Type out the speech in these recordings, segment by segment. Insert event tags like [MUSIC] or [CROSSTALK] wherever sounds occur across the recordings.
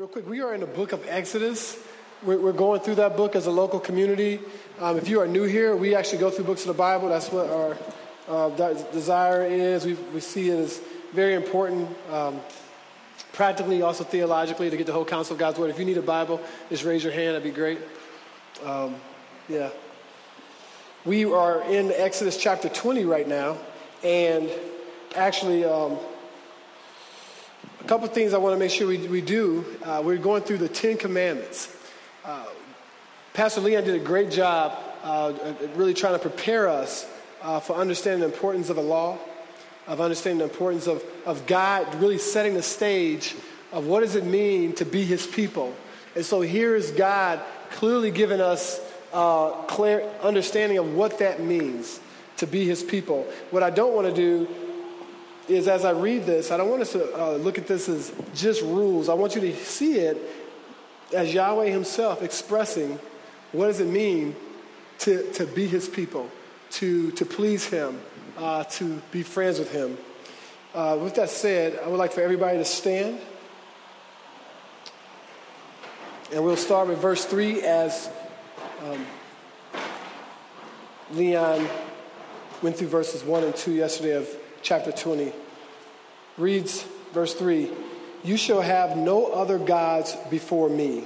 Real quick, we are in the book of Exodus. We're, we're going through that book as a local community. Um, if you are new here, we actually go through books of the Bible. That's what our uh, desire is. We, we see it as very important, um, practically, also theologically, to get the whole counsel of God's Word. If you need a Bible, just raise your hand. That'd be great. Um, yeah. We are in Exodus chapter 20 right now, and actually, um, a couple things I want to make sure we, we do. Uh, we're going through the Ten Commandments. Uh, Pastor Leon did a great job uh, really trying to prepare us uh, for understanding the importance of the law, of understanding the importance of, of God really setting the stage of what does it mean to be his people. And so here is God clearly giving us uh, clear understanding of what that means to be his people. What I don't want to do is as I read this, I don't want us to uh, look at this as just rules. I want you to see it as Yahweh himself expressing what does it mean to, to be his people, to, to please him, uh, to be friends with him. Uh, with that said, I would like for everybody to stand. And we'll start with verse 3 as um, Leon went through verses 1 and 2 yesterday of chapter 20. Reads verse 3 You shall have no other gods before me.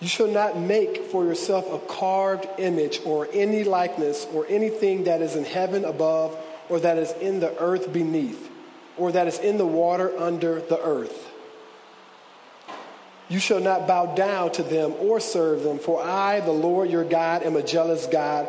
You shall not make for yourself a carved image or any likeness or anything that is in heaven above or that is in the earth beneath or that is in the water under the earth. You shall not bow down to them or serve them, for I, the Lord your God, am a jealous God,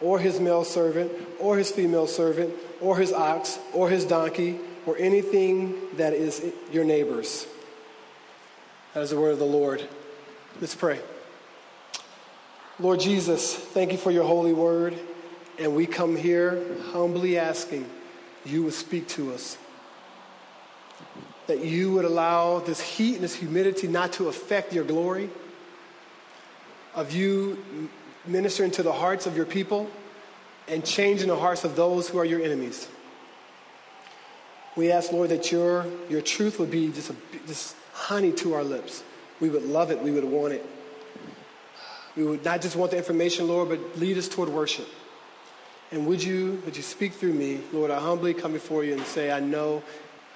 or his male servant, or his female servant, or his ox, or his donkey, or anything that is your neighbor's. That is the word of the Lord. Let's pray. Lord Jesus, thank you for your holy word. And we come here humbly asking you would speak to us. That you would allow this heat and this humidity not to affect your glory of you ministering to the hearts of your people and changing the hearts of those who are your enemies. We ask, Lord, that your, your truth would be just, a, just honey to our lips. We would love it. We would want it. We would not just want the information, Lord, but lead us toward worship. And would you, would you speak through me? Lord, I humbly come before you and say, I know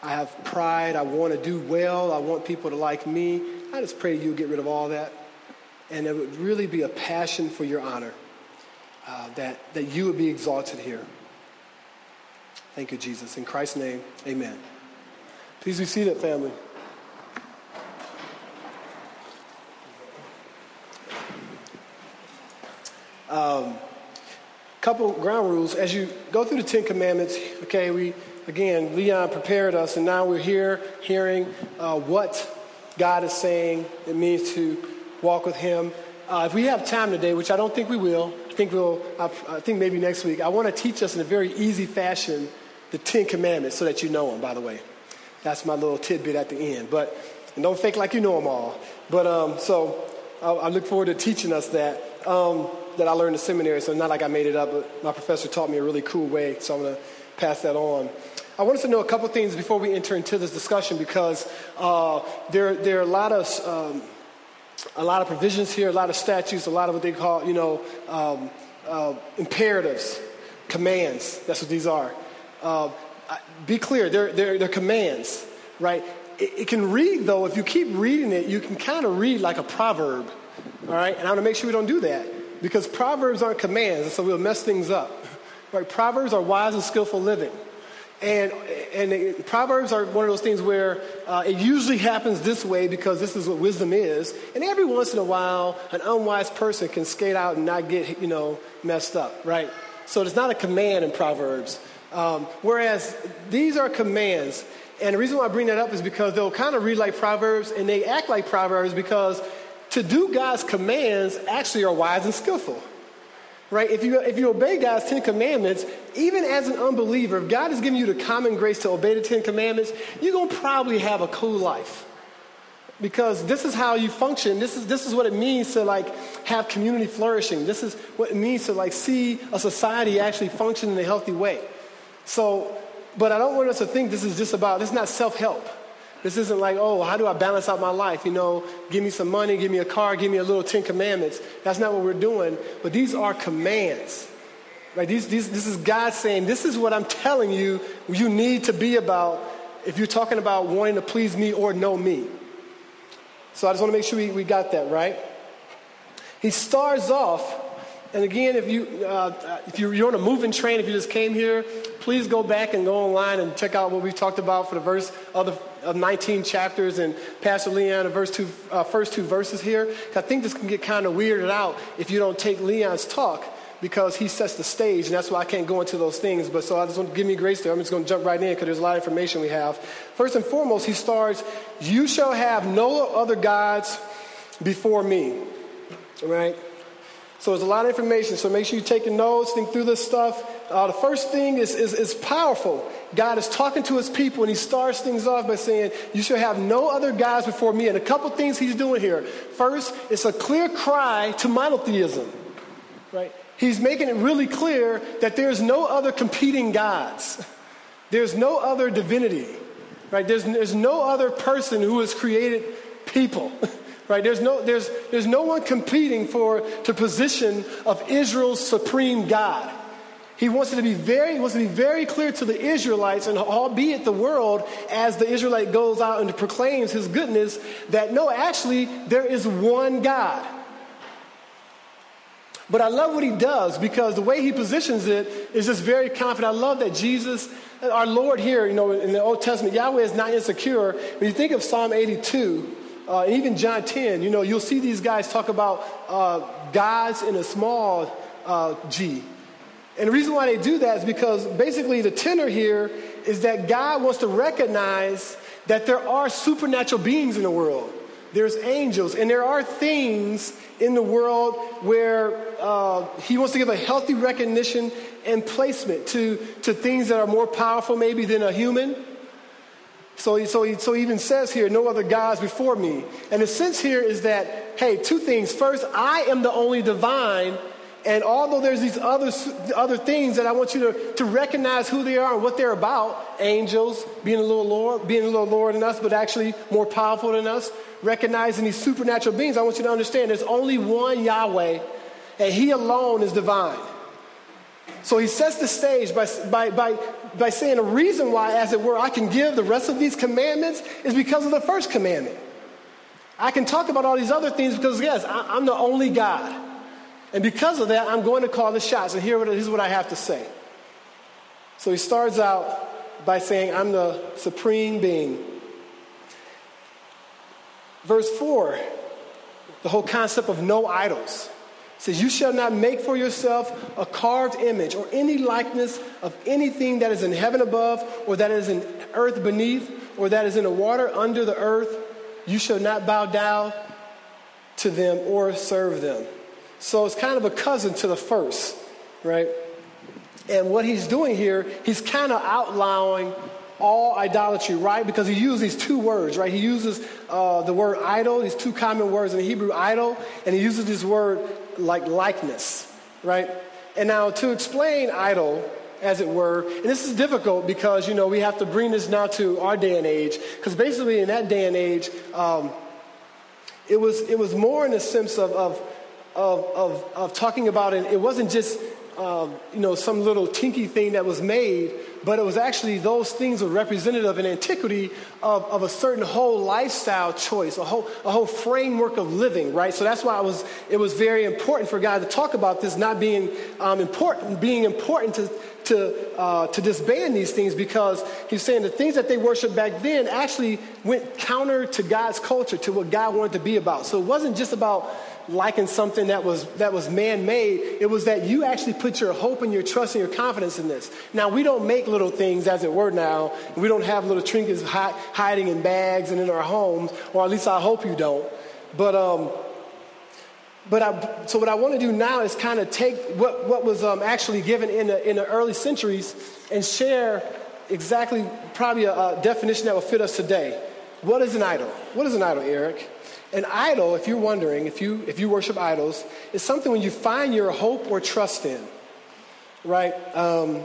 I have pride. I want to do well. I want people to like me. I just pray you get rid of all that and it would really be a passion for your honor, uh, that, that you would be exalted here. Thank you, Jesus. In Christ's name, amen. Please be seated, family. Um, couple ground rules as you go through the Ten Commandments. Okay, we again Leon prepared us, and now we're here hearing uh, what God is saying. It means to walk with Him. Uh, if we have time today, which I don't think we will, I think we'll, I, I think maybe next week, I want to teach us in a very easy fashion the Ten Commandments so that you know them, by the way. That's my little tidbit at the end. But don't fake like you know them all. But um, so I, I look forward to teaching us that. Um, that I learned in seminary, so not like I made it up, but my professor taught me a really cool way, so I'm going to pass that on. I want us to know a couple things before we enter into this discussion because uh, there, there are a lot of um, a lot of provisions here, a lot of statutes, a lot of what they call, you know, um, uh, imperatives, commands. That's what these are. Uh, be clear, they're, they're, they're commands, right? It, it, can read, though, if you keep reading it, you can kind of read like a proverb, all right? And I want to make sure we don't do that because proverbs aren't commands, and so we'll mess things up. [LAUGHS] Right? Proverbs are wise and skillful living. And, and Proverbs are one of those things where uh, it usually happens this way because this is what wisdom is. And every once in a while, an unwise person can skate out and not get, you know, messed up, right? So it's not a command in Proverbs. Um, whereas these are commands. And the reason why I bring that up is because they'll kind of read like Proverbs and they act like Proverbs because to do God's commands actually are wise and skillful right? If you, if you obey God's Ten Commandments, even as an unbeliever, if God has given you the common grace to obey the Ten Commandments, you're going to probably have a cool life. Because this is how you function. This is, this is what it means to like have community flourishing. This is what it means to like see a society actually function in a healthy way. So, but I don't want us to think this is just about, this is not self-help. This isn't like, oh, how do I balance out my life? You know, give me some money, give me a car, give me a little Ten Commandments. That's not what we're doing. But these are commands. Right? These, these, this is God saying, this is what I'm telling you you need to be about if you're talking about wanting to please me or know me. So I just want to make sure we, we got that, right? He starts off and again, if, you, uh, if you're on a moving train, if you just came here, please go back and go online and check out what we talked about for the verse of the of 19 chapters and Pastor Leon, verse two, uh, first two verses here. I think this can get kind of weirded out if you don't take Leon's talk because he sets the stage, and that's why I can't go into those things. But so I just want to give me grace there. I'm just going to jump right in because there's a lot of information we have. First and foremost, he starts, "You shall have no other gods before me." All right. So there's a lot of information. So make sure you're taking notes, think through this stuff. Uh, the first thing is, is, is powerful. God is talking to his people, and he starts things off by saying, You shall have no other gods before me. And a couple things he's doing here. First, it's a clear cry to monotheism, right? He's making it really clear that there's no other competing gods, there's no other divinity, right? There's, there's no other person who has created people. [LAUGHS] right? There's no, there's, there's no one competing for the position of Israel's supreme God. He wants it to be very, wants to be very clear to the Israelites and albeit the world as the Israelite goes out and proclaims his goodness that no, actually, there is one God. But I love what he does because the way he positions it is just very confident. I love that Jesus, our Lord here, you know, in the Old Testament, Yahweh is not insecure. When you think of Psalm 82, uh, and even John 10, you know, you'll see these guys talk about uh, gods in a small uh, g. And the reason why they do that is because basically the tenor here is that God wants to recognize that there are supernatural beings in the world. There's angels, and there are things in the world where uh, He wants to give a healthy recognition and placement to, to things that are more powerful, maybe, than a human. So he, so, he, so he even says here, no other gods before me. And the sense here is that, hey, two things. First, I am the only divine. And although there's these other, other things that I want you to, to recognize who they are and what they're about, angels being a little Lord, being a little lower than us, but actually more powerful than us, recognizing these supernatural beings, I want you to understand there's only one Yahweh, and He alone is divine. So he sets the stage by, by, by, by saying a reason why, as it were, I can give the rest of these commandments is because of the first commandment. I can talk about all these other things because, yes, I, am the only God. And because of that, I'm going to call the shots. And here's what I have to say. So he starts out by saying, I'm the supreme being. Verse 4, the whole concept of no idols says, You shall not make for yourself a carved image or any likeness of anything that is in heaven above, or that is in earth beneath, or that is in the water under the earth. You shall not bow down to them or serve them. So it's kind of a cousin to the first, right? And what he's doing here, he's kind of outlawing all idolatry, right? Because he uses these two words, right? He uses uh, the word idol, these two common words in the Hebrew, idol, and he uses this word like likeness, right? And now to explain idol, as it were, and this is difficult because, you know, we have to bring this now to our day and age, because basically in that day and age, um, it, was, it was more in the sense of, of, of, of, of talking about it. It wasn't just um, you know, some little tinky thing that was made, but it was actually those things were representative in antiquity of, of a certain whole lifestyle choice, a whole, a whole framework of living, right? So that's why it was, it was very important for God to talk about this not being um, important, being important to, to, uh, to disband these things because he's saying the things that they worshiped back then actually went counter to God's culture, to what God wanted to be about. So it wasn't just about liking something that was, that was man-made. It was that you actually put your hope and your trust and your confidence in this. Now, we don't make little things, as it were now. We don't have little trinkets hi- hiding in bags and in our homes, or at least I hope you don't. But, um, but I, so what I want to do now is kind of take what, what was um, actually given in the, in the early centuries and share exactly probably a, a definition that will fit us today. What is an idol? What is an idol, Eric? An idol, if you're wondering, if you, if you worship idols, is something when you find your hope or trust in, right? Um,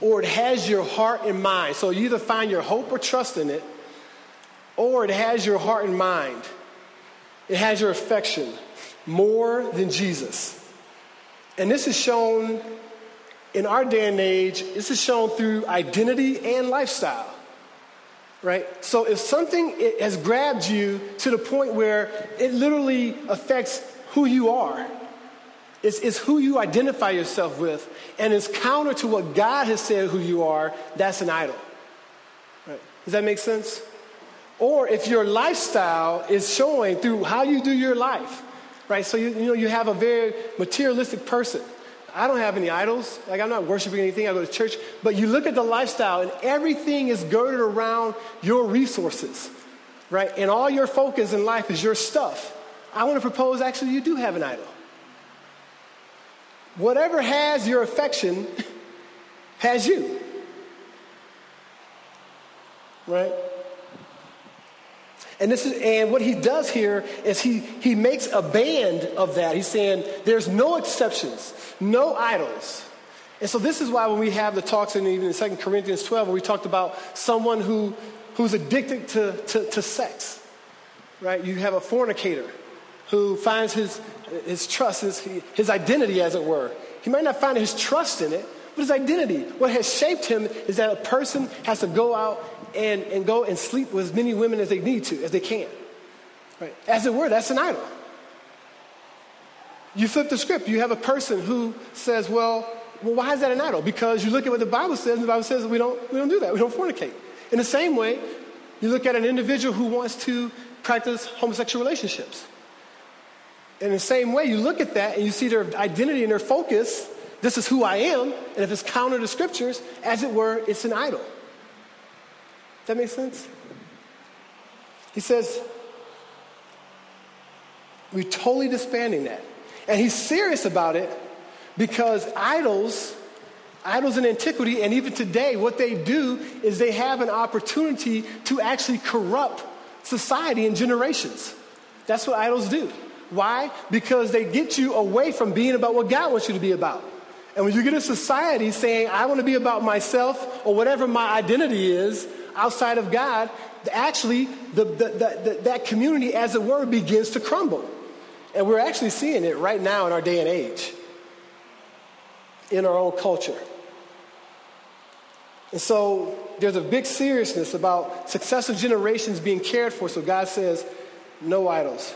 or it has your heart and mind. So you either find your hope or trust in it, or it has your heart and mind. It has your affection more than Jesus. And this is shown in our day and age, this is shown through identity and lifestyle right? So if something has grabbed you to the point where it literally affects who you are, it's, it's who you identify yourself with, and it's counter to what God has said who you are, that's an idol. Right? Does that make sense? Or if your lifestyle is showing through how you do your life, right? So you, you know you have a very materialistic person I don't have any idols. Like, I'm not worshiping anything. I go to church. But you look at the lifestyle, and everything is girded around your resources, right? And all your focus in life is your stuff. I want to propose actually, you do have an idol. Whatever has your affection [LAUGHS] has you, right? And this is and what he does here is he he makes a band of that. He's saying there's no exceptions, no idols. And so this is why when we have the talks in even in 2 Corinthians 12, where we talked about someone who who's addicted to, to, to sex. Right? You have a fornicator who finds his his trust, his, his identity, as it were. He might not find his trust in it, but his identity. What has shaped him is that a person has to go out and, and go and sleep with as many women as they need to, as they can. Right? As it were, that's an idol. You flip the script. You have a person who says, well, well, why is that an idol? Because you look at what the Bible says, and the Bible says we don't, we don't do that. We don't fornicate. In the same way, you look at an individual who wants to practice homosexual relationships. In the same way, you look at that and you see their identity and their focus. This is who I am. And if it's counter to scriptures, as it were, it's an idol. That make sense? He says, we're totally disbanding that. And he's serious about it because idols, idols in antiquity, and even today, what they do is they have an opportunity to actually corrupt society and generations. That's what idols do. Why? Because they get you away from being about what God wants you to be about. And when you get a society saying, I want to be about myself or whatever my identity is, outside of God, actually, the, the, the, that community, as it were, begins to crumble. And we're actually seeing it right now in our day and age, in our own culture. And so there's a big seriousness about successive generations being cared for. So God says, no idols.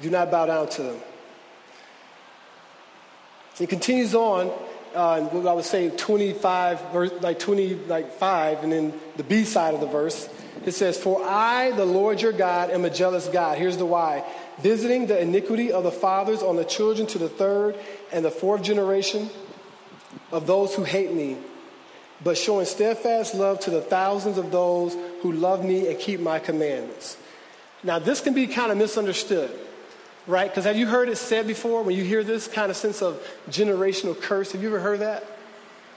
Do not bow down to them. He continues on uh, I would say 25, like 20, like 5, and then the B side of the verse, it says, For I, the Lord your God, am a jealous God. Here's the why. Visiting the iniquity of the fathers on the children to the third and the fourth generation of those who hate me, but showing steadfast love to the thousands of those who love me and keep my commandments. Now, this can be kind of misunderstood right? Because have you heard it said before when you hear this kind of sense of generational curse? Have you ever heard that?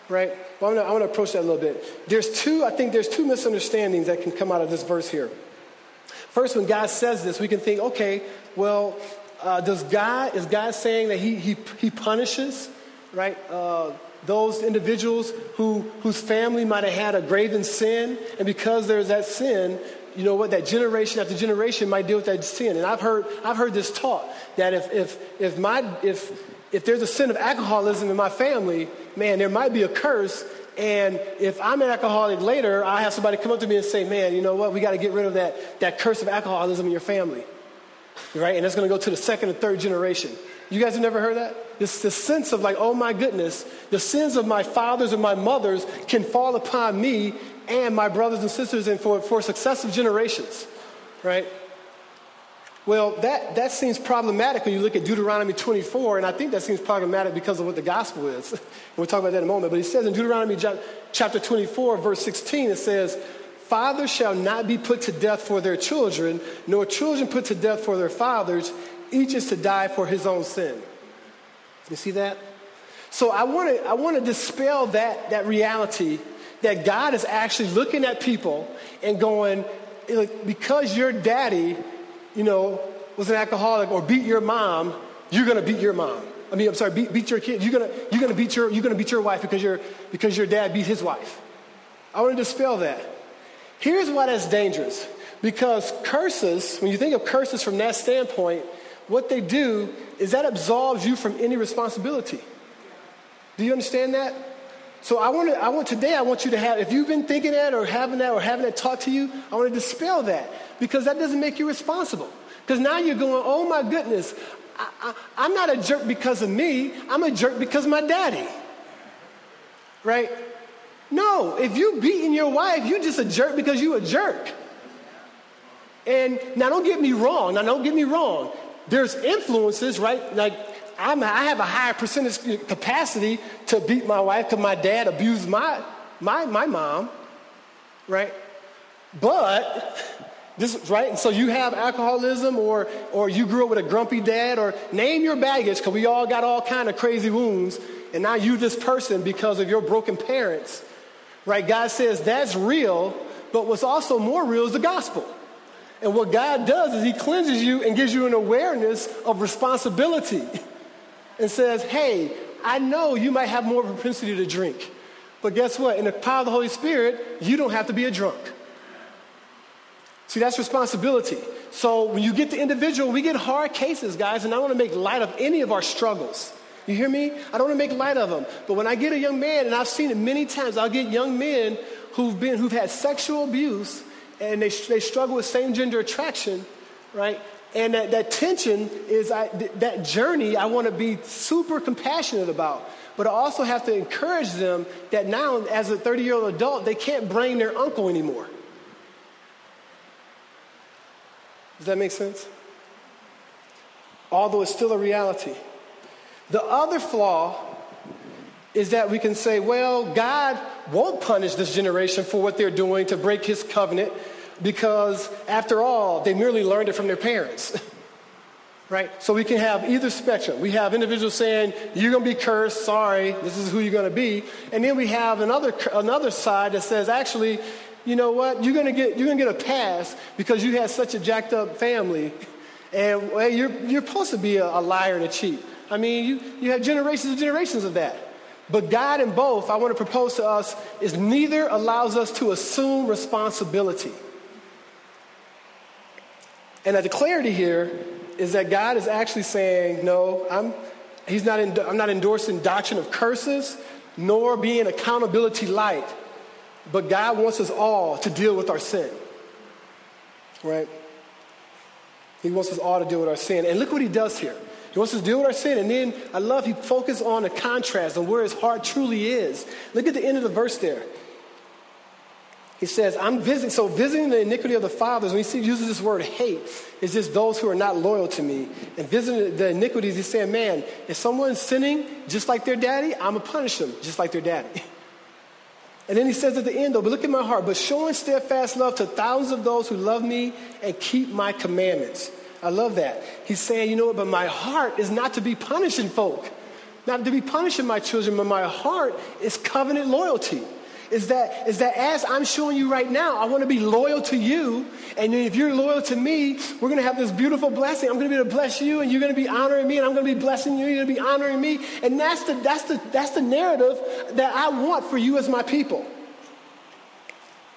right? Well, I want to approach that a little bit. There's two, I think there's two misunderstandings that can come out of this verse here. First, when God says this, we can think, okay, well, uh, does God, is God saying that he, he, he punishes, right, uh, those individuals who, whose family might have had a graven sin, and because there's that sin, you know what, that generation after generation might deal with that sin. And I've heard, I've heard this taught that if, if, if, my, if, if there's a sin of alcoholism in my family, man, there might be a curse. And if I'm an alcoholic later, I have somebody come up to me and say, man, you know what, we got to get rid of that, that curse of alcoholism in your family. Right? And it's going to go to the second and third generation. You guys have never heard that? This, this sense of like, oh my goodness, the sins of my fathers and my mothers can fall upon me and my brothers and sisters and for, for successive generations, right? Well, that, that seems problematic when you look at Deuteronomy 24, and I think that seems problematic because of what the gospel is. [LAUGHS] we'll talk about that in a moment. But he says in Deuteronomy chapter 24, verse 16, it says, Fathers shall not be put to death for their children, nor children put to death for their fathers. Each is to die for his own sin. You see that? So I want to I want to dispel that, that reality that God is actually looking at people and going, because your daddy, you know, was an alcoholic or beat your mom, you're to beat your mom. I mean, I'm sorry, beat, beat your kid. You're gonna, you're gonna beat your, you're gonna beat your wife because, you because your dad beat his wife. I want to dispel that. Here's why that's dangerous. Because curses, when you think of curses from that standpoint, what they do is that absolves you from any responsibility. Do you understand that? So I want to, I want today, I want you to have, if you've been thinking that or having that or having that taught to you, I want to dispel that because that doesn't make you responsible. Because now you're going, oh my goodness, I, I'm not a jerk because of me, I'm a jerk because of my daddy. Right? No, if you beating your wife, you're just a jerk because you're a jerk. And now don't get me wrong, now don't get me wrong. There's influences, right? Like I'm, i have a higher percentage capacity to beat my wife because my dad abused my, my, my mom, right? But this, right? and So you have alcoholism or, or you grew up with a grumpy dad or name your baggage because we all got all kind of crazy wounds. And now you this person because of your broken parents, right? God says that's real, but what's also more real is the gospel. And what God does is he cleanses you and gives you an awareness of responsibility. [LAUGHS] and says, hey, I know you might have more propensity to drink, but guess what? In the power of the Holy Spirit, you don't have to be a drunk. See, that's responsibility. So when you get the individual, we get hard cases, guys, and I don't want to make light of any of our struggles. You hear me? I don't want to make light of them. But when I get a young man, and I've seen it many times, I'll get young men who've been who've had sexual abuse and they, they struggle with same gender attraction, right? And that, that tension is I, th- that journey I want to be super compassionate about. But I also have to encourage them that now, as a 30 year old adult, they can't blame their uncle anymore. Does that make sense? Although it's still a reality. The other flaw is that we can say, well, God won't punish this generation for what they're doing to break his covenant because, after all, they merely learned it from their parents. [LAUGHS] right? So we can have either spectrum. We have individuals saying, You're going to be cursed, sorry, this is who you're going to be. And then we have another, another side that says, Actually, you know what? You're going to get, you're going to get a pass because you had such a jacked up family. And well, you're, you're supposed to be a, a liar and a cheat. I mean, you, you have generations and generations of that. But God in both, I want to propose to us, is neither allows us to assume responsibility. And the clarity here is that God is actually saying, no, I'm, he's not in, I'm not endorsing doctrine of curses, nor being accountability light. But God wants us all to deal with our sin. Right? He wants us all to deal with our sin. And look what he does here. He wants us to deal with our sin. And then I love he focuses on the contrast and where his heart truly is. Look at the end of the verse there. He says, I'm visiting, so visiting the iniquity of the fathers, when he uses this word hate, is just those who are not loyal to me. And visiting the iniquities, he's saying, man, if someone's sinning just like their daddy, I'm going to punish them just like their daddy. [LAUGHS] And then he says at the end, though, but look at my heart, but showing steadfast love to thousands of those who love me and keep my commandments. I love that. He's saying, you know what, but my heart is not to be punishing folk. not to be punishing my children, but my heart is covenant loyalty. Is that, is that as I'm showing you right now, I want to be loyal to you. And if you're loyal to me, we're going to have this beautiful blessing. I'm going to be able to bless you, and you're going to be honoring me, and I'm going to be blessing you, and you're going to be honoring me. And that's the, that's, the, that's the narrative that I want for you as my people.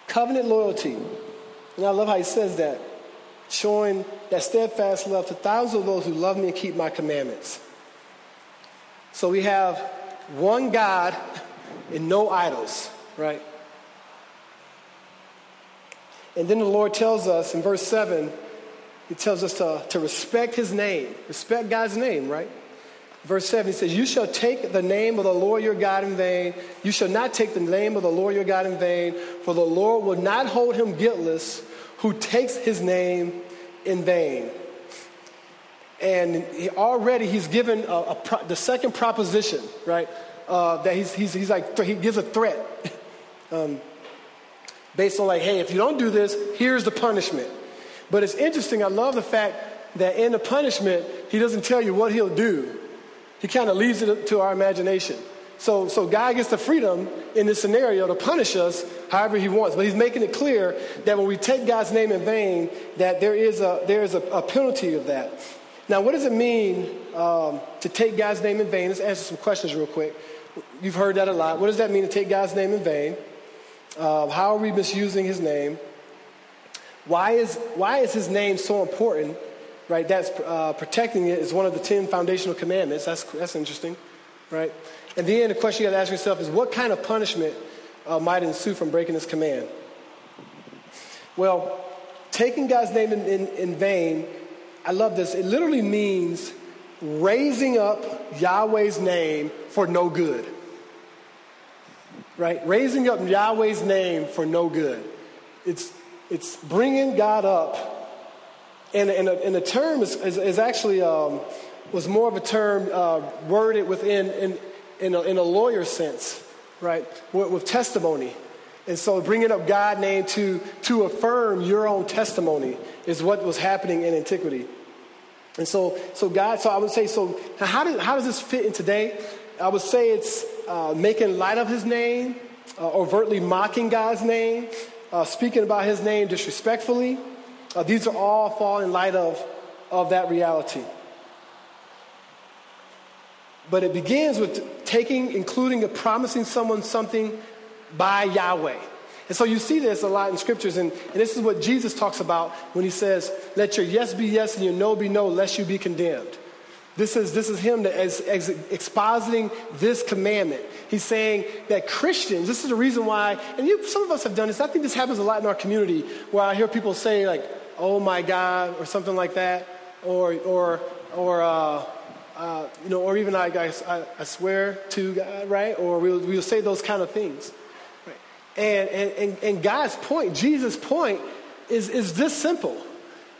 Covenant loyalty. And I love how he says that, showing that steadfast love to thousands of those who love me and keep my commandments. So we have one God and no idols, right? And then the Lord tells us in verse 7, he tells us to, to respect his name, respect God's name, right? Verse 7, he says, You shall take the name of the Lord your God in vain. You shall not take the name of the Lord your God in vain, for the Lord will not hold him guiltless who takes his name in vain. And he, already he's given a, a pro, the second proposition, right? Uh, that he's, he's, he's like, he gives a threat [LAUGHS] um, based on, like, hey, if you don't do this, here's the punishment. But it's interesting, I love the fact that in the punishment, he doesn't tell you what he'll do. He kind of leaves it to our imagination. So, so God gets the freedom in this scenario to punish us however he wants. But he's making it clear that when we take God's name in vain, that there is a, there is a, a penalty of that. Now, what does it mean um, to take God's name in vain? Let's answer some questions real quick. You've heard that a lot. What does that mean to take God's name in vain? Uh, how are we misusing his name? Why is, why is his name so important? right? That's uh, protecting it is one of the 10 foundational commandments. That's, that's interesting, right? And then the question you got to ask yourself is what kind of punishment uh, might ensue from breaking this command? Well, taking God's name in, in, in vain, I love this. It literally means raising up Yahweh's name for no good. Right? Raising up Yahweh's name for no good. It's, it's bringing God up and, and, and the term is, is, is actually um, was more of a term uh, worded within in, in, a, in a lawyer sense, right, with, with testimony. And so bringing up God name to, to affirm your own testimony is what was happening in antiquity. And so, so God, so I would say, so how, does how does this fit in today? I would say it's uh, making light of his name, uh, overtly mocking God's name, uh, speaking about his name disrespectfully, uh, these are all fall in light of, of that reality. But it begins with taking, including, promising someone something by Yahweh. And so you see this a lot in scriptures, and, and this is what Jesus talks about when he says, Let your yes be yes and your no be no, lest you be condemned. This is, this is him that is, expositing this commandment. He's saying that Christians, this is the reason why, and you, some of us have done this. I think this happens a lot in our community where I hear people say, like, oh my God, or something like that, or, or, or, uh, uh, you know, or even I, I, I, swear to God, right? Or we'll, we'll say those kind of things. Right? And, and, and God's point, Jesus' point, is, is this simple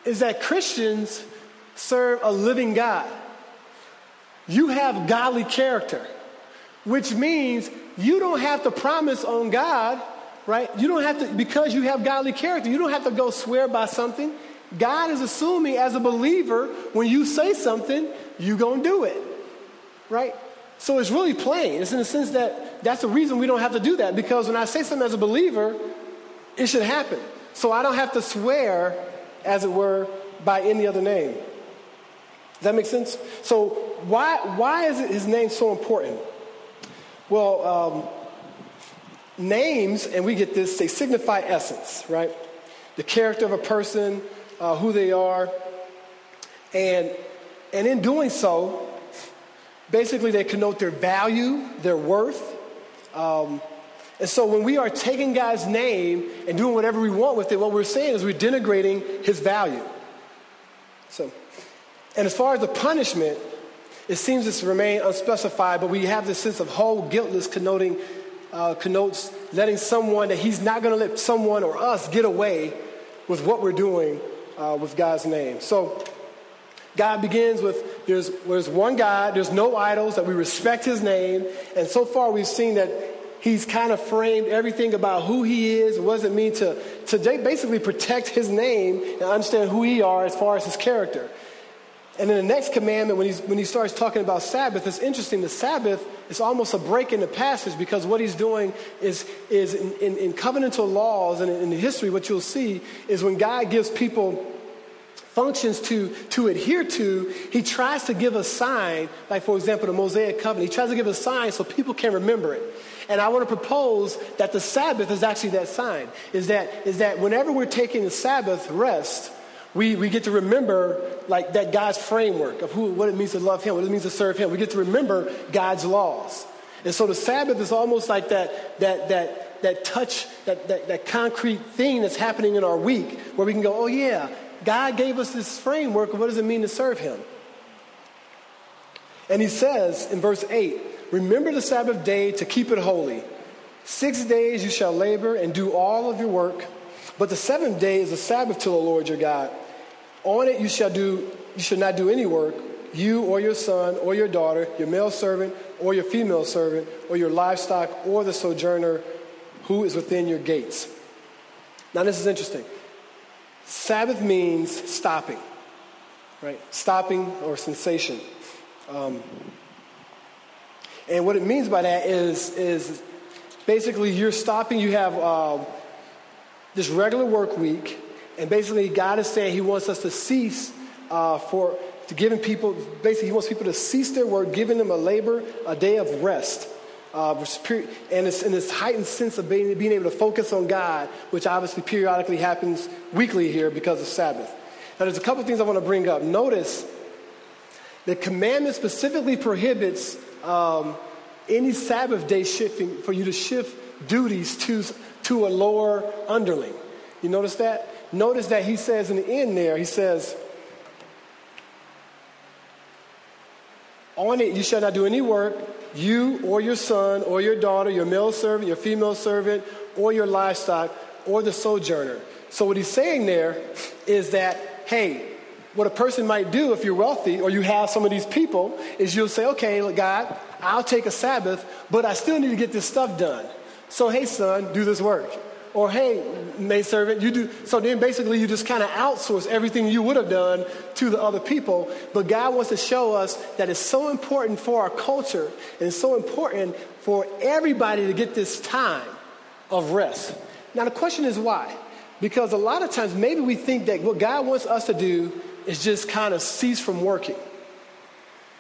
is that Christians serve a living God. You have godly character, which means you don't have to promise on God right? You don't have to, because you have godly character, you don't have to go swear by something. God is assuming as a believer, when you say something, you're going to do it, right? So it's really plain. It's in the sense that that's the reason we don't have to do that because when I say something as a believer, it should happen. So I don't have to swear, as it were, by any other name. Does that make sense? So why, why is his name so important? Well, um, names, and we get this, they signify essence, right? The character of a person, uh, who they are. And, and in doing so, basically they connote their value, their worth. Um, and so when we are taking God's name and doing whatever we want with it, what we're saying is we're denigrating his value. So, and as far as the punishment, it seems to remain unspecified, but we have this sense of whole guiltless connoting uh, connotes letting someone that he's not going to let someone or us get away with what we're doing uh, with God's name. So God begins with there's, there's one God, there's no idols, that we respect his name. And so far we've seen that he's kind of framed everything about who he is, what does it mean to, to basically protect his name and understand who he are as far as his character. And in the next commandment, when, he's, when he starts talking about Sabbath, it's interesting. The Sabbath is almost a break in the passage because what he's doing is, is in, in, in covenantal laws and in, in history, what you'll see is when God gives people functions to, to adhere to, he tries to give a sign, like for example, the Mosaic covenant. He tries to give a sign so people can remember it. And I want to propose that the Sabbath is actually that sign. Is that, is that whenever we're taking the Sabbath rest, we, we get to remember like that God's framework of who, what it means to love him, what it means to serve him. We get to remember God's laws. And so the Sabbath is almost like that, that, that, that touch, that, that, that concrete thing that's happening in our week where we can go, oh yeah, God gave us this framework of what does it mean to serve Him. And He says in verse 8, Remember the Sabbath day to keep it holy. Six days you shall labor and do all of your work, but the seventh day is a Sabbath to the Lord your God. On it you shall do you shall not do any work, you or your son or your daughter, your male servant or your female servant, or your livestock or the sojourner who is within your gates. Now this is interesting. Sabbath means stopping, right? Stopping or cessation. Um, and what it means by that is, is basically you're stopping, you have uh, this regular work week, and basically God is saying He wants us to cease uh, for to giving people, basically He wants people to cease their work, giving them a labor, a day of rest. Uh, and it's in this heightened sense of being, being able to focus on God, which obviously periodically happens weekly here because of Sabbath. Now, there's a couple things I want to bring up. Notice the commandment specifically prohibits um, any Sabbath day shifting for you to shift duties to, to a lower underling. You notice that? Notice that he says in the end there, he says, On it you shall not do any work, you or your son or your daughter, your male servant, your female servant, or your livestock, or the sojourner. So, what he's saying there is that, hey, what a person might do if you're wealthy or you have some of these people is you'll say, okay, God, I'll take a Sabbath, but I still need to get this stuff done. So, hey, son, do this work. Or, hey, maidservant, you do. So then basically you just kind of outsource everything you would have done to the other people. But God wants to show us that it's so important for our culture and it's so important for everybody to get this time of rest. Now, the question is why? Because a lot of times maybe we think that what God wants us to do is just kind of cease from working.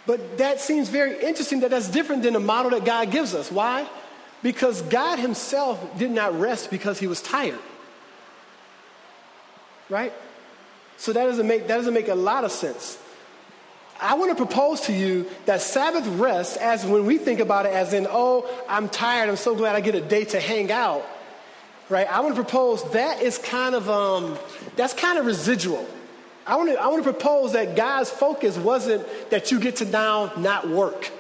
But that seems very interesting that that's different than the model that God gives us. Why? Because God Himself did not rest because He was tired. Right? So that doesn't make, that doesn't make a lot of sense. I want to propose to you that Sabbath rest, as when we think about it as in, oh, I'm tired, I'm so glad I get a day to hang out, right? I want to propose that is kind of, um, that's kind of residual. I want, to, I want to propose that God's focus wasn't that you get to now not work.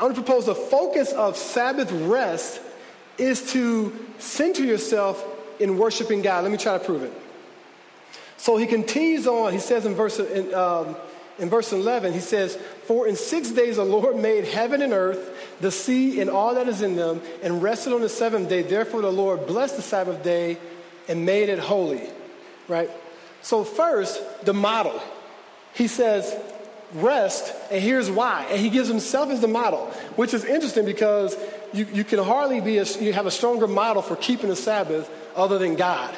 I want to propose the focus of Sabbath rest is to center yourself in worshiping God. Let me try to prove it. So he continues on. He says in verse, in, um, in verse 11, he says, For in six days the Lord made heaven and earth, the sea and all that is in them, and rested on the seventh day. Therefore the Lord blessed the Sabbath day and made it holy. Right? So, first, the model. He says, rest, and here's why. And he gives himself as the model, which is interesting because you, you can hardly be, a, you have a stronger model for keeping the Sabbath other than God.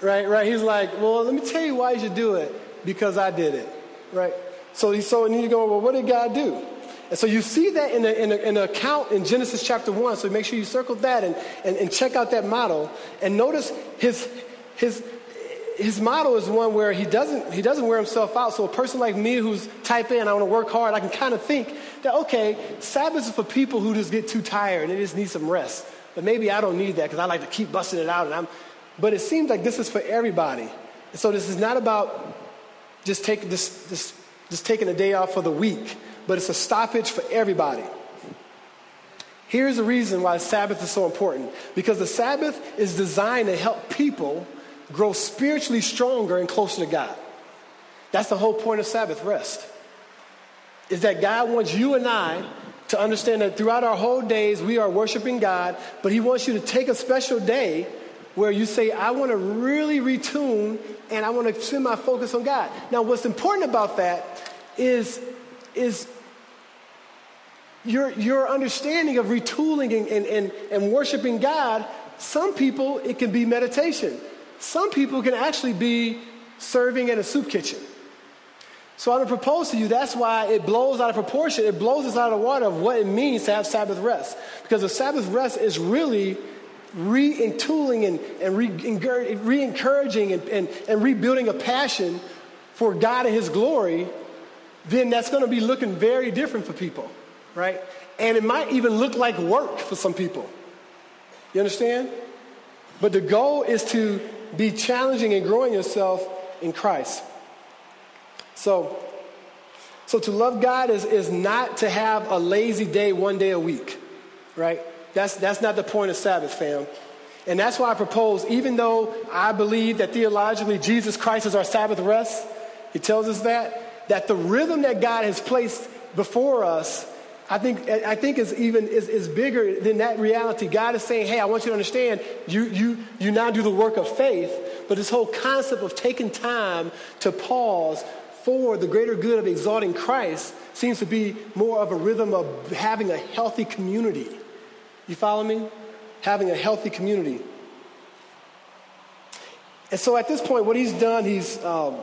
Right, right? He's like, well, let me tell you why you should do it, because I did it. Right? So, he, so and you go, well, what did God do? And so you see that in the, in, the, in the account in Genesis chapter 1. So make sure you circle that and, and, and check out that model. And notice his, his, his model is one where he doesn't, he doesn't wear himself out. So a person like me who's type and I want to work hard, I can kind of think that, okay, Sabbath is for people who just get too tired and they just need some rest. But maybe I don't need that because I like to keep busting it out. And I'm, but it seems like this is for everybody. And so this is not about just, take, just, just, just taking a day off for the week, but it's a stoppage for everybody. Here's the reason why Sabbath is so important because the Sabbath is designed to help people grow spiritually stronger and closer to God. That's the whole point of Sabbath rest. Is that God wants you and I to understand that throughout our whole days we are worshiping God, but He wants you to take a special day where you say, I want to really retune and I want to send my focus on God. Now, what's important about that is, is your, your understanding of retooling and, and, and, and worshiping God. Some people, it can be meditation. Some people can actually be serving in a soup kitchen. So going to propose to you that's why it blows out of proportion. It blows us out of the water of what it means to have Sabbath rest. Because the Sabbath rest is really re-entooling and, and re encouraging and, and, and rebuilding a passion for God and His glory, then that's going to be looking very different for people, right? And it might even look like work for some people. You understand? But the goal is to be challenging and growing yourself in Christ. So, so to love God is, is not to have a lazy day one day a week, right? That's, that's not the point of Sabbath, fam. And that's why I propose, even though I believe that theologically Jesus Christ is our Sabbath rest, he tells us that, that the rhythm that God has placed before us, I think, I think is even is, is bigger than that reality. God is saying, hey, I want you to understand, you, you, you now do the work of faith, but this whole concept of taking time to pause for the greater good of exalting Christ seems to be more of a rhythm of having a healthy community you follow me? Having a healthy community. And so at this point, what he's done, he's, um,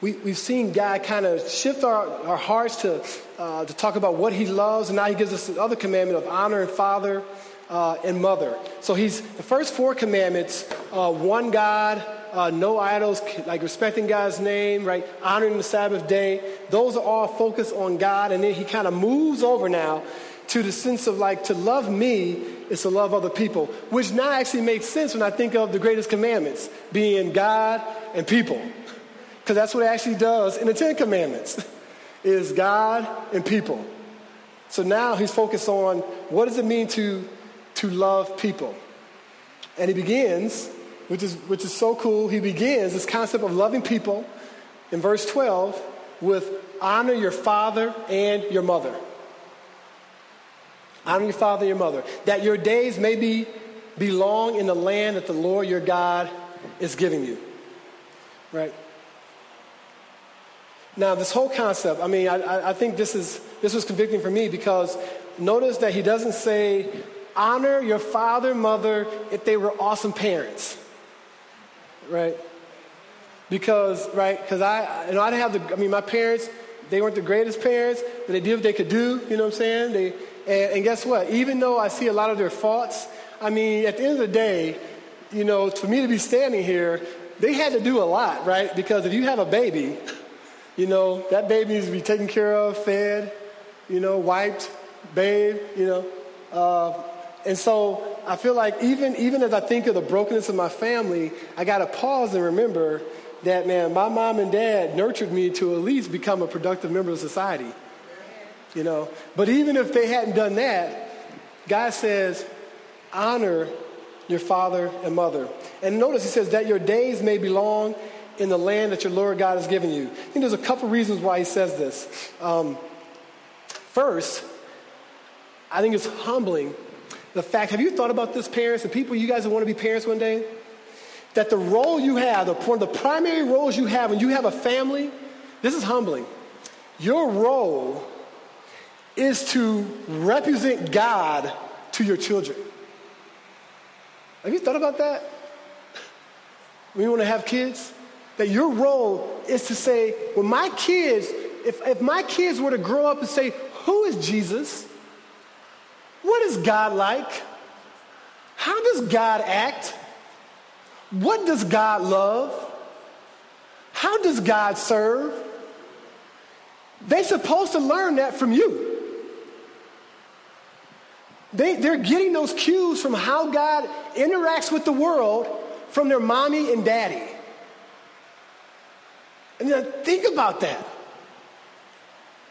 we, we've seen God kind of shift our, our hearts to, uh, to talk about what he loves, and now he gives us the other commandment of honor and father uh, and mother. So he's the first four commandments uh, one God, uh, no idols, like respecting God's name, right? Honoring the Sabbath day. Those are all focused on God, and then he kind of moves over now to the sense of like to love me is to love other people, which now actually makes sense when I think of the greatest commandments being God and people. Because that's what it actually does in the Ten Commandments [LAUGHS] is God and people. So now he's focused on what does it mean to, to love people. And he begins, which is, which is so cool, he begins this concept of loving people in verse 12 with honor your father and your mother. Honor your father and your mother, that your days may be be long in the land that the Lord your God is giving you. Right? Now, this whole concept, I mean, I, I think this, is, this was convicting for me because notice that he doesn't say, honor your father, mother if they were awesome parents. Right? Because, right, because I, you know, I didn't have the, I mean, my parents, they weren't the greatest parents, but they did what they could do, you know what I'm saying? They, and, and guess what? Even though I see a lot of their faults, I mean, at the end of the day, you know, for me to be standing here, they had to do a lot, right? Because if you have a baby, you know, that baby needs to be taken care of, fed, you know, wiped, bathed, you know. Uh, and so I feel like even, even as I think of the brokenness of my family, I got to pause and remember that, man, my mom and dad nurtured me to at least become a productive member of society you know. But even if they hadn't done that, God says, honor your father and mother. And notice he says that your days may belong in the land that your Lord God has given you. I think there's a couple reasons why he says this. Um, first, I think it's humbling the fact, have you thought about this, parents, and people, you guys who want to be parents one day? That the role you have, the, one of the primary roles you have when you have a family, this is humbling. Your role is to represent God to your children. Have you thought about that? When you want to have kids? That your role is to say, when my kids, if, if my kids were to grow up and say, Who is Jesus? What is God like? How does God act? What does God love? How does God serve? They're supposed to learn that from you. They, they're getting those cues from how God interacts with the world from their mommy and daddy. And then think about that.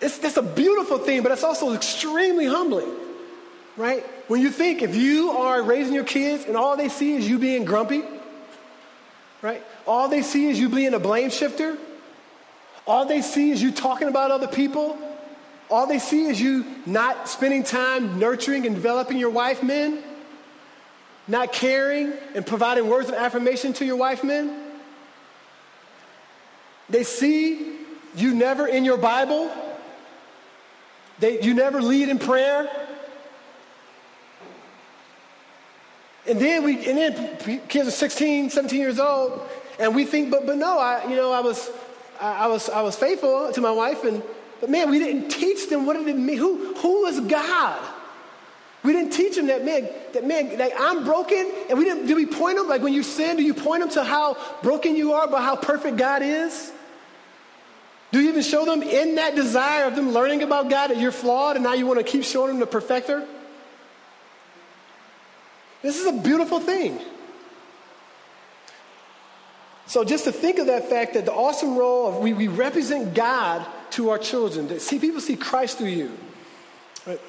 It's, that's a beautiful thing, but it's also extremely humbling, right? When you think if you are raising your kids and all they see is you being grumpy, right? All they see is you being a blame shifter. All they see is you talking about other people all they see is you not spending time nurturing and developing your wife, men. not caring and providing words of affirmation to your wife, men. They see you never in your Bible. They, you never lead in prayer. And then we, and then kids are 16, 17 years old, and we think, but, but no, I, you know, I was, I, I was, I was faithful to my wife, and, but man, we didn't teach them what did it mean. Who, who was God? We didn't teach them that man, that man, like I'm broken, and we didn't. Did we point them like when you sin? Do you point them to how broken you are, but how perfect God is? Do you even show them in that desire of them learning about God that you're flawed, and now you want to keep showing them the perfecter? This is a beautiful thing. So just to think of that fact that the awesome role of we, we represent God to our children, that see people see Christ through you. Right?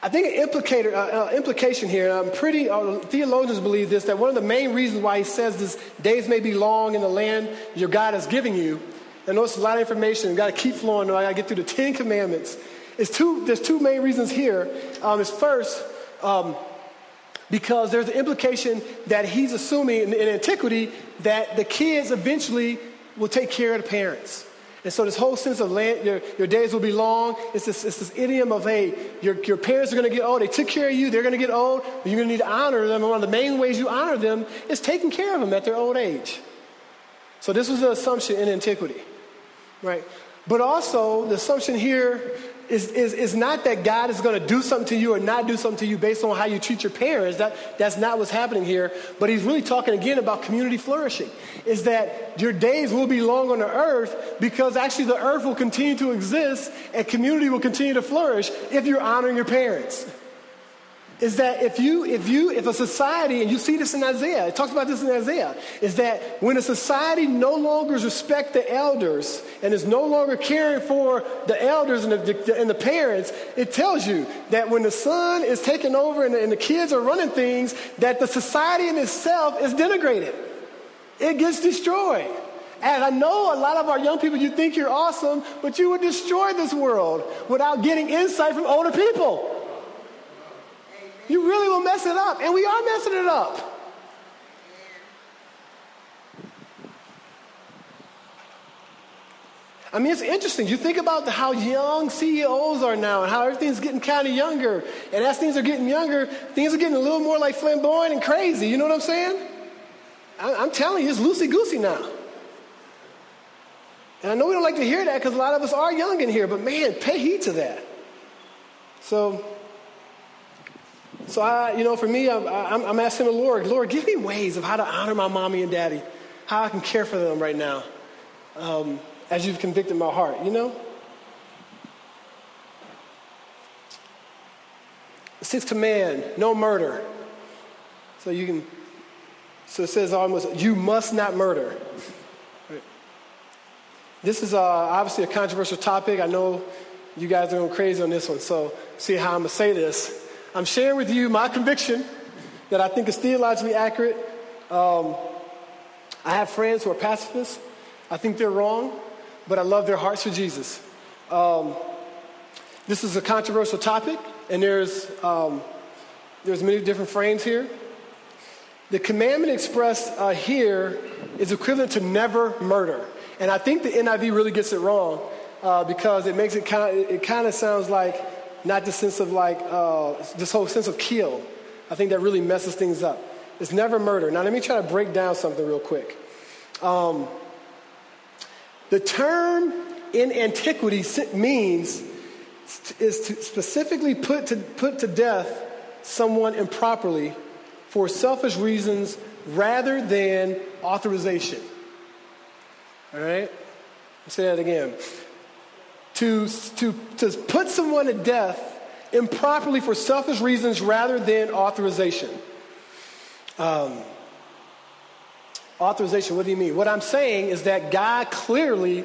I think an implicator, uh, uh, implication here, I'm pretty, uh, theologians believe this, that one of the main reasons why he says this, days may be long in the land your God is giving you, I know it's a lot of information, got to keep flowing, I got to get through the Ten Commandments. It's two, there's two main reasons here. Um, is first, um, because there's an implication that he's assuming in, in antiquity that the kids eventually will take care of the parents. And so this whole sense of land, your, your days will be long, it's this, it's this idiom of, hey, your, your parents are going to get old. They took care of you. They're going to get old. You're going to need to honor them. And one of the main ways you honor them is taking care of them at their old age. So this was the assumption in antiquity, right? But also, the assumption here is, is, is not that God is going to do something to you or not do something to you based on how you treat your parents. That, that's not what's happening here. But he's really talking again about community flourishing. Is that your days will be long on the earth because actually the earth will continue to exist and community will continue to flourish if you're honoring your parents is that if you, if you, if a society, and you see this in Isaiah, it talks about this in Isaiah, is that when a society no longer respects the elders and is no longer caring for the elders and the, and the parents, it tells you that when the son is taking over and the, and the kids are running things, that the society in itself is denigrated. It gets destroyed. And I know a lot of our young people, you think you're awesome, but you would destroy this world without getting insight from older people. You really will mess it up. And we are messing it up. I mean, it's interesting. You think about how young CEOs are now and how everything's getting kind of younger. And as things are getting younger, things are getting a little more like flamboyant and crazy. You know what I'm saying? I'm telling you, it's loosey goosey now. And I know we don't like to hear that because a lot of us are young in here, but man, pay heed to that. So, so I, you know, for me, I'm, I'm, asking the Lord, Lord, give me ways of how to honor my mommy and daddy, how I can care for them right now, um, as you've convicted my heart, you know? Sixth command, no murder. So you can, so it says almost, you must not murder. This is uh, obviously a controversial topic. I know you guys are going crazy on this one, so see how I'm going to say this. I'm sharing with you my conviction that I think is theologically accurate. Um, I have friends who are pacifists. I think they're wrong, but I love their hearts for Jesus. Um, this is a controversial topic, and there's, um, there's many different frames here. The commandment expressed uh, here is equivalent to never murder. And I think the NIV really gets it wrong uh, because it makes it kind of, it kind of sounds like not the sense of like uh, this whole sense of kill. I think that really messes things up. It's never murder. Now, let me try to break down something real quick. Um, the term in antiquity means is to specifically put to, put to death someone improperly for selfish reasons rather than authorization. All right? Say that again to, to, to put someone to death improperly for selfish reasons rather than authorization. Um, authorization, what do you mean? What I'm saying is that God clearly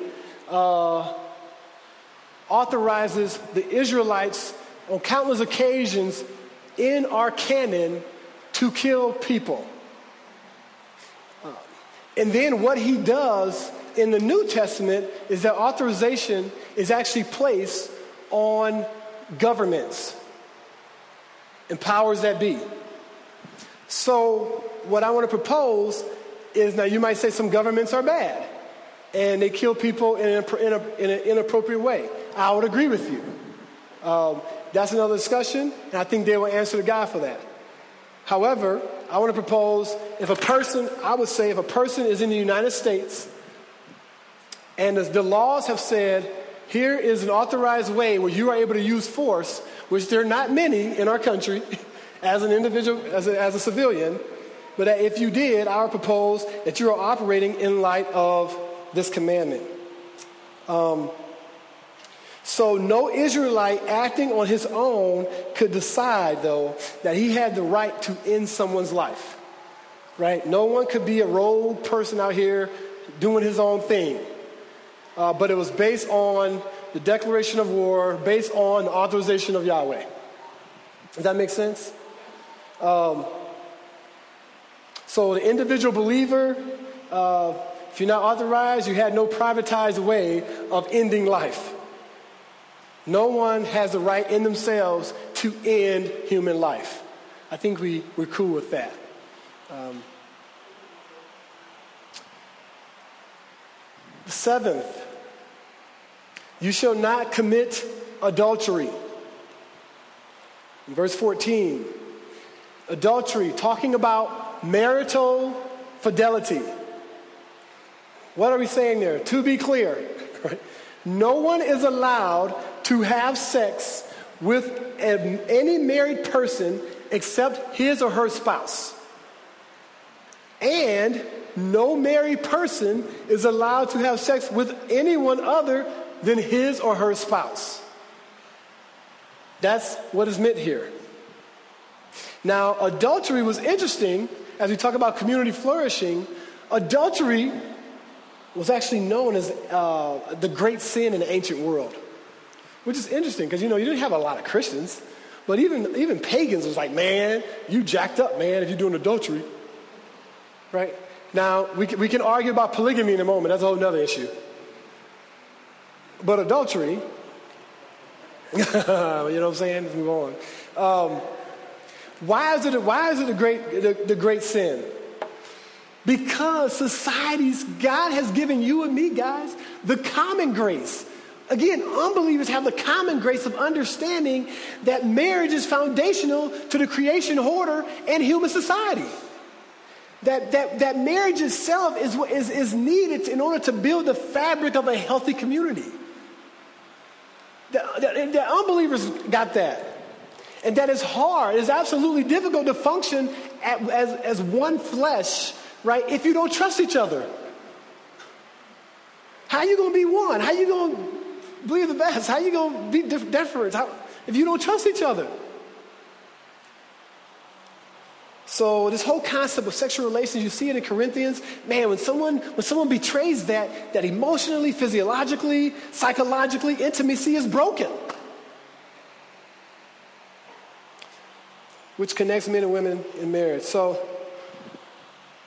uh, authorizes the Israelites on countless occasions in our canon to kill people. Uh, and then what he does in the New Testament is that authorization is actually placed on governments and powers that be. So, what I want to propose is now you might say some governments are bad and they kill people in, a, in, a, in an inappropriate way. I would agree with you. Um, that's another discussion, and I think they will answer the guy for that. However, I want to propose if a person, I would say, if a person is in the United States and the, the laws have said, here is an authorized way where you are able to use force, which there are not many in our country, [LAUGHS] as an individual, as a, as a civilian, but if you did, I would propose that you are operating in light of this commandment. Um, so, no Israelite acting on his own could decide, though, that he had the right to end someone's life. Right? No one could be a rogue person out here doing his own thing. Uh, but it was based on the declaration of war, based on the authorization of Yahweh. Does that make sense? Um, so, the individual believer, uh, if you're not authorized, you had no privatized way of ending life. No one has the right in themselves to end human life. I think we, we're cool with that. Um, the seventh, you shall not commit adultery. In verse 14, adultery, talking about marital fidelity. What are we saying there? To be clear, [LAUGHS] right? no one is allowed to have sex with any married person except his or her spouse. And no married person is allowed to have sex with anyone other than his or her spouse. That's what is meant here. Now, adultery was interesting as we talk about community flourishing. Adultery was actually known as uh, the great sin in the ancient world which is interesting because you know you didn't have a lot of Christians, but even even pagans was like, man, you jacked up, man, if you're doing adultery, right? Now we can, we can argue about polygamy in a moment. That's a whole other issue. But adultery, [LAUGHS] you know what I'm saying? Let's move on. Um, why is it? Why is it a great the, the great sin? Because society's God has given you and me, guys, the common grace Again, unbelievers have the common grace of understanding that marriage is foundational to the creation order and human society. That, that, that marriage itself is, is, is needed in order to build the fabric of a healthy community. The, the, unbelievers got that. And that is hard. It's absolutely difficult to function at, as, as one flesh, right, if you don't trust each other. How are you going to be one? How are you going to believe the best. How are you going to be different How, if you don't trust each other? So this whole concept of sexual relations, you see it in Corinthians. Man, when someone when someone betrays that, that emotionally, physiologically, psychologically, intimacy is broken. Which connects men and women in marriage. So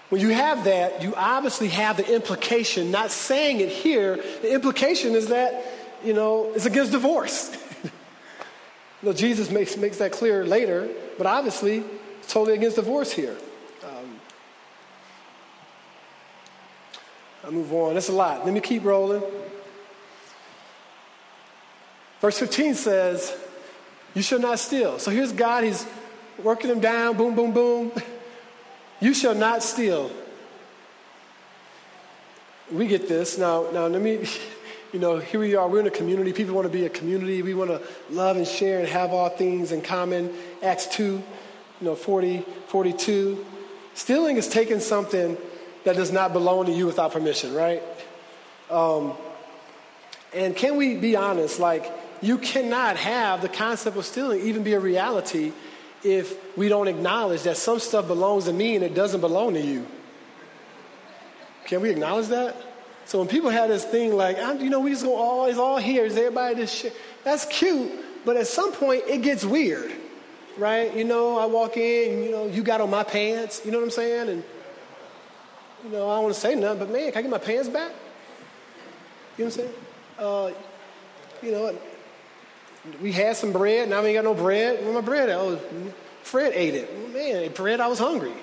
when you have that, you obviously have the implication, not saying it here, the implication is that you know, it's against divorce. [LAUGHS] you Jesus makes, makes that clear later, but obviously, totally against divorce here. Um, I move on. That's a lot. Let me keep rolling. Verse 15 says, You shall not steal. So here's God, He's working them down, boom, boom, boom. [LAUGHS] You shall not steal. We get this. Now, now let me [LAUGHS] you know, here we are, we're in a community. People want to be a community. We want to love and share and have all things in common. Acts 2, you know, 40, 42. Stealing is taking something that does not belong to you without permission, right? Um, and can we be honest? Like, you cannot have the concept of stealing even be a reality if we don't acknowledge that some stuff belongs to me and it doesn't belong to you. Can we acknowledge that? So when people have this thing like, you know, we just go all, it's all here, is everybody shit? That's cute, but at some point it gets weird, right? You know, I walk in, you know, you got on my pants, you know what I'm saying? And, you know, I don't want to say nothing, but man, can I get my pants back? You know what I'm saying? Uh, you know, we had some bread, now we ain't got no bread. Where my bread at? Oh, Fred ate it. Man, Fred, I was hungry. You know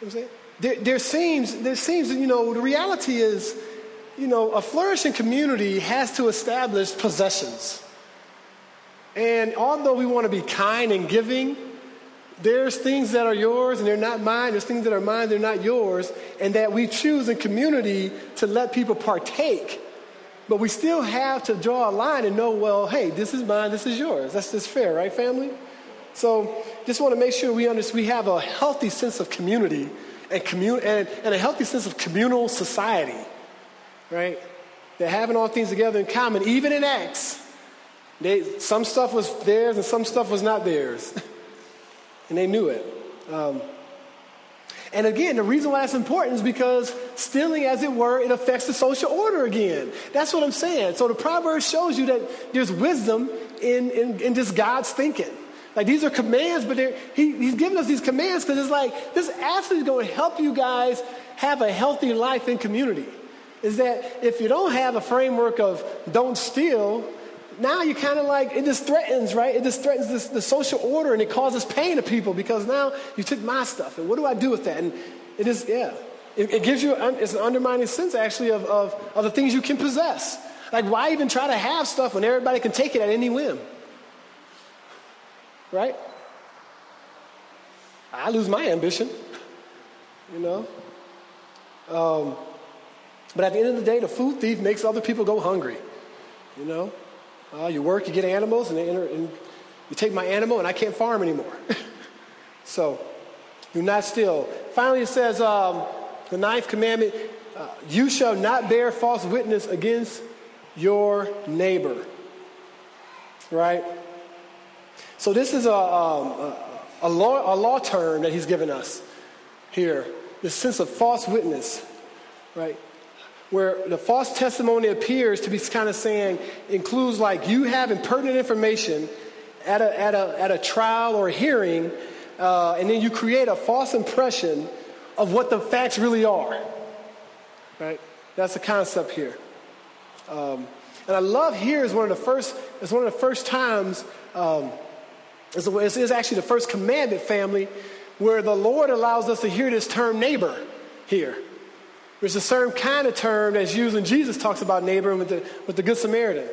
what I'm saying? There, there seems, there seems, you know, the reality is, you know, a flourishing community has to establish possessions. And although we want to be kind and giving, there's things that are yours and they're not mine. There's things that are mine, they're not yours. And that we choose in community to let people partake. But we still have to draw a line and know, well, hey, this is mine, this is yours. That's just fair, right, family? So just want to make sure we understand we have a healthy sense of community and, commun- and, and a healthy sense of communal society, right? That having all things together in common, even in Acts, they, some stuff was theirs and some stuff was not theirs. [LAUGHS] and they knew it. Um, and again, the reason why that's important is because stealing, as it were, it affects the social order again. That's what I'm saying. So the proverb shows you that there's wisdom in, in, in just God's thinking. Like these are commands, but he, he's giving us these commands because it's like this actually is going to help you guys have a healthy life in community. Is that if you don't have a framework of don't steal, now you kind of like, it just threatens, right? It just threatens this, the social order and it causes pain to people because now you took my stuff and what do I do with that? And it is, yeah, it, it gives you, it's an undermining sense actually of, of, of the things you can possess. Like, why even try to have stuff when everybody can take it at any whim? Right? I lose my ambition, you know? Um, but at the end of the day, the food thief makes other people go hungry, you know? Uh, you work, you get animals, and, enter, and, you take my animal, and I can't farm anymore. [LAUGHS] so, do not steal. Finally, it says um, the ninth commandment uh, you shall not bear false witness against your neighbor. Right? So, this is a, um, a, law, a law term that he's given us here this sense of false witness. Right? Where the false testimony appears to be kind of saying, includes like you having pertinent information at a, at a, at a trial or a hearing, uh, and then you create a false impression of what the facts really are. Right? That's the concept here. Um, and I love here is one of the first, it's one of the first times, um, it's, it's actually the first commandment family where the Lord allows us to hear this term neighbor here. There's a certain kind of term that's used when Jesus talks about neighbor with the, with the Good Samaritan.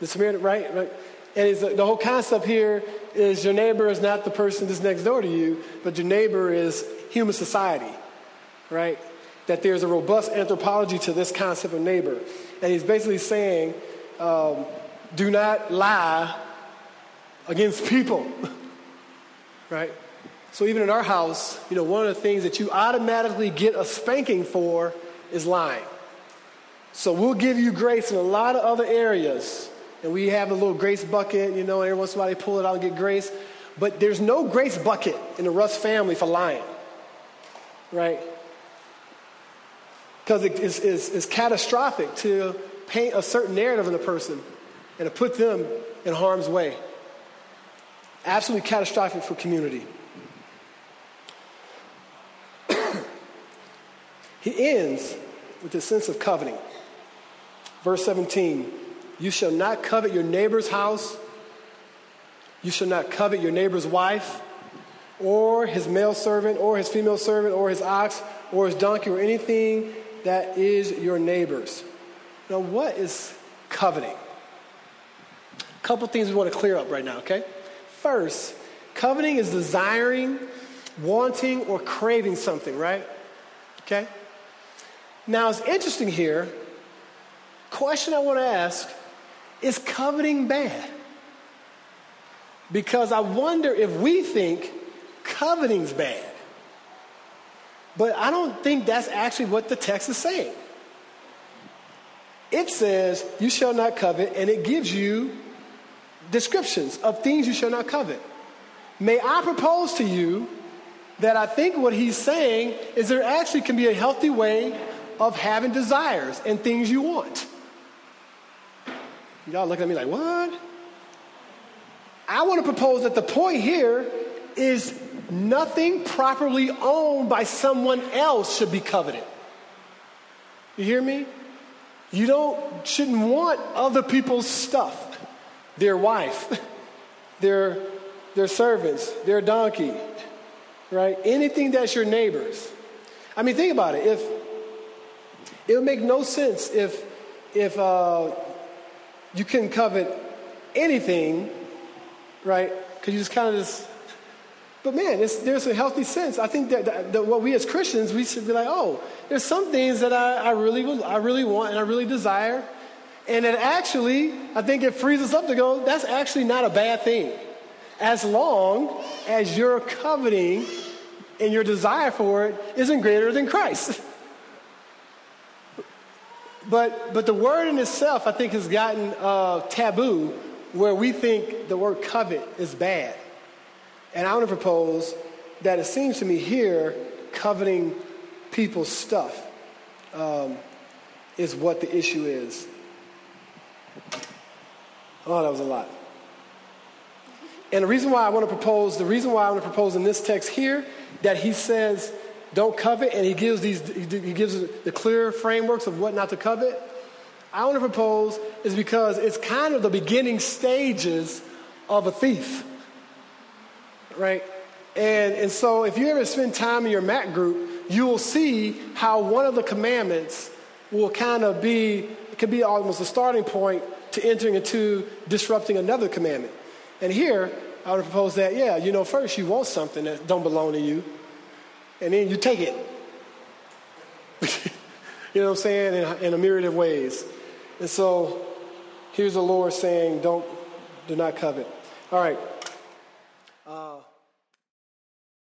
The Samaritan, right? right? And the whole concept here is your neighbor is not the person that's next door to you, but your neighbor is human society, right? That there's a robust anthropology to this concept of neighbor. And he's basically saying, um, do not lie against people, [LAUGHS] right? So even in our house, you know, one of the things that you automatically get a spanking for is lying. So we'll give you grace in a lot of other areas. And we have a little grace bucket, you know, every once in a while they pull it out and get grace. But there's no grace bucket in the Russ family for lying, right? Because it is, is, is catastrophic to paint a certain narrative in a person and to put them in harm's way. Absolutely catastrophic for community. He ends with a sense of coveting. Verse 17 You shall not covet your neighbor's house, you shall not covet your neighbor's wife, or his male servant, or his female servant, or his ox, or his donkey, or anything that is your neighbor's. Now, what is coveting? A couple things we want to clear up right now, okay? First, coveting is desiring, wanting, or craving something, right? Okay? Now, it's interesting here. Question I want to ask is coveting bad? Because I wonder if we think coveting's bad. But I don't think that's actually what the text is saying. It says, You shall not covet, and it gives you descriptions of things you shall not covet. May I propose to you that I think what he's saying is there actually can be a healthy way of having desires and things you want. Y'all looking at me like, what? I want to propose that the point here is nothing properly owned by someone else should be coveted. You hear me? You don't shouldn't want other people's stuff, their wife, [LAUGHS] their their servants, their donkey, right? Anything that's your neighbor's. I mean, think about it. If it would make no sense if if uh, you couldn't covet anything, right? Because you just kind of just. But man, there's a healthy sense. I think that, that, that, what we as Christians we should be like, oh, there's some things that I, I really I really want and I really desire, and it actually I think it frees us up to go. That's actually not a bad thing, as long as your coveting and your desire for it isn't greater than Christ. [LAUGHS] But, but the word in itself, I think, has gotten uh, taboo where we think the word covet is bad. And I want to propose that it seems to me here, coveting people's stuff um, is what the issue is. Oh, that was a lot. And the reason why I want to propose, the reason why I want to propose in this text here, that he says don't covet, and he gives these he gives the clear frameworks of what not to covet. I want to propose is because it's kind of the beginning stages of a thief, right? And and so if you ever spend time in your Mac group, you will see how one of the commandments will kind of be it could be almost a starting point to entering into disrupting another commandment. And here I would propose that yeah, you know, first you want something that don't belong to you and then you take it. [LAUGHS] you know what I'm saying? In, in, a myriad of ways. And so here's the Lord saying, don't, do not covet. All right.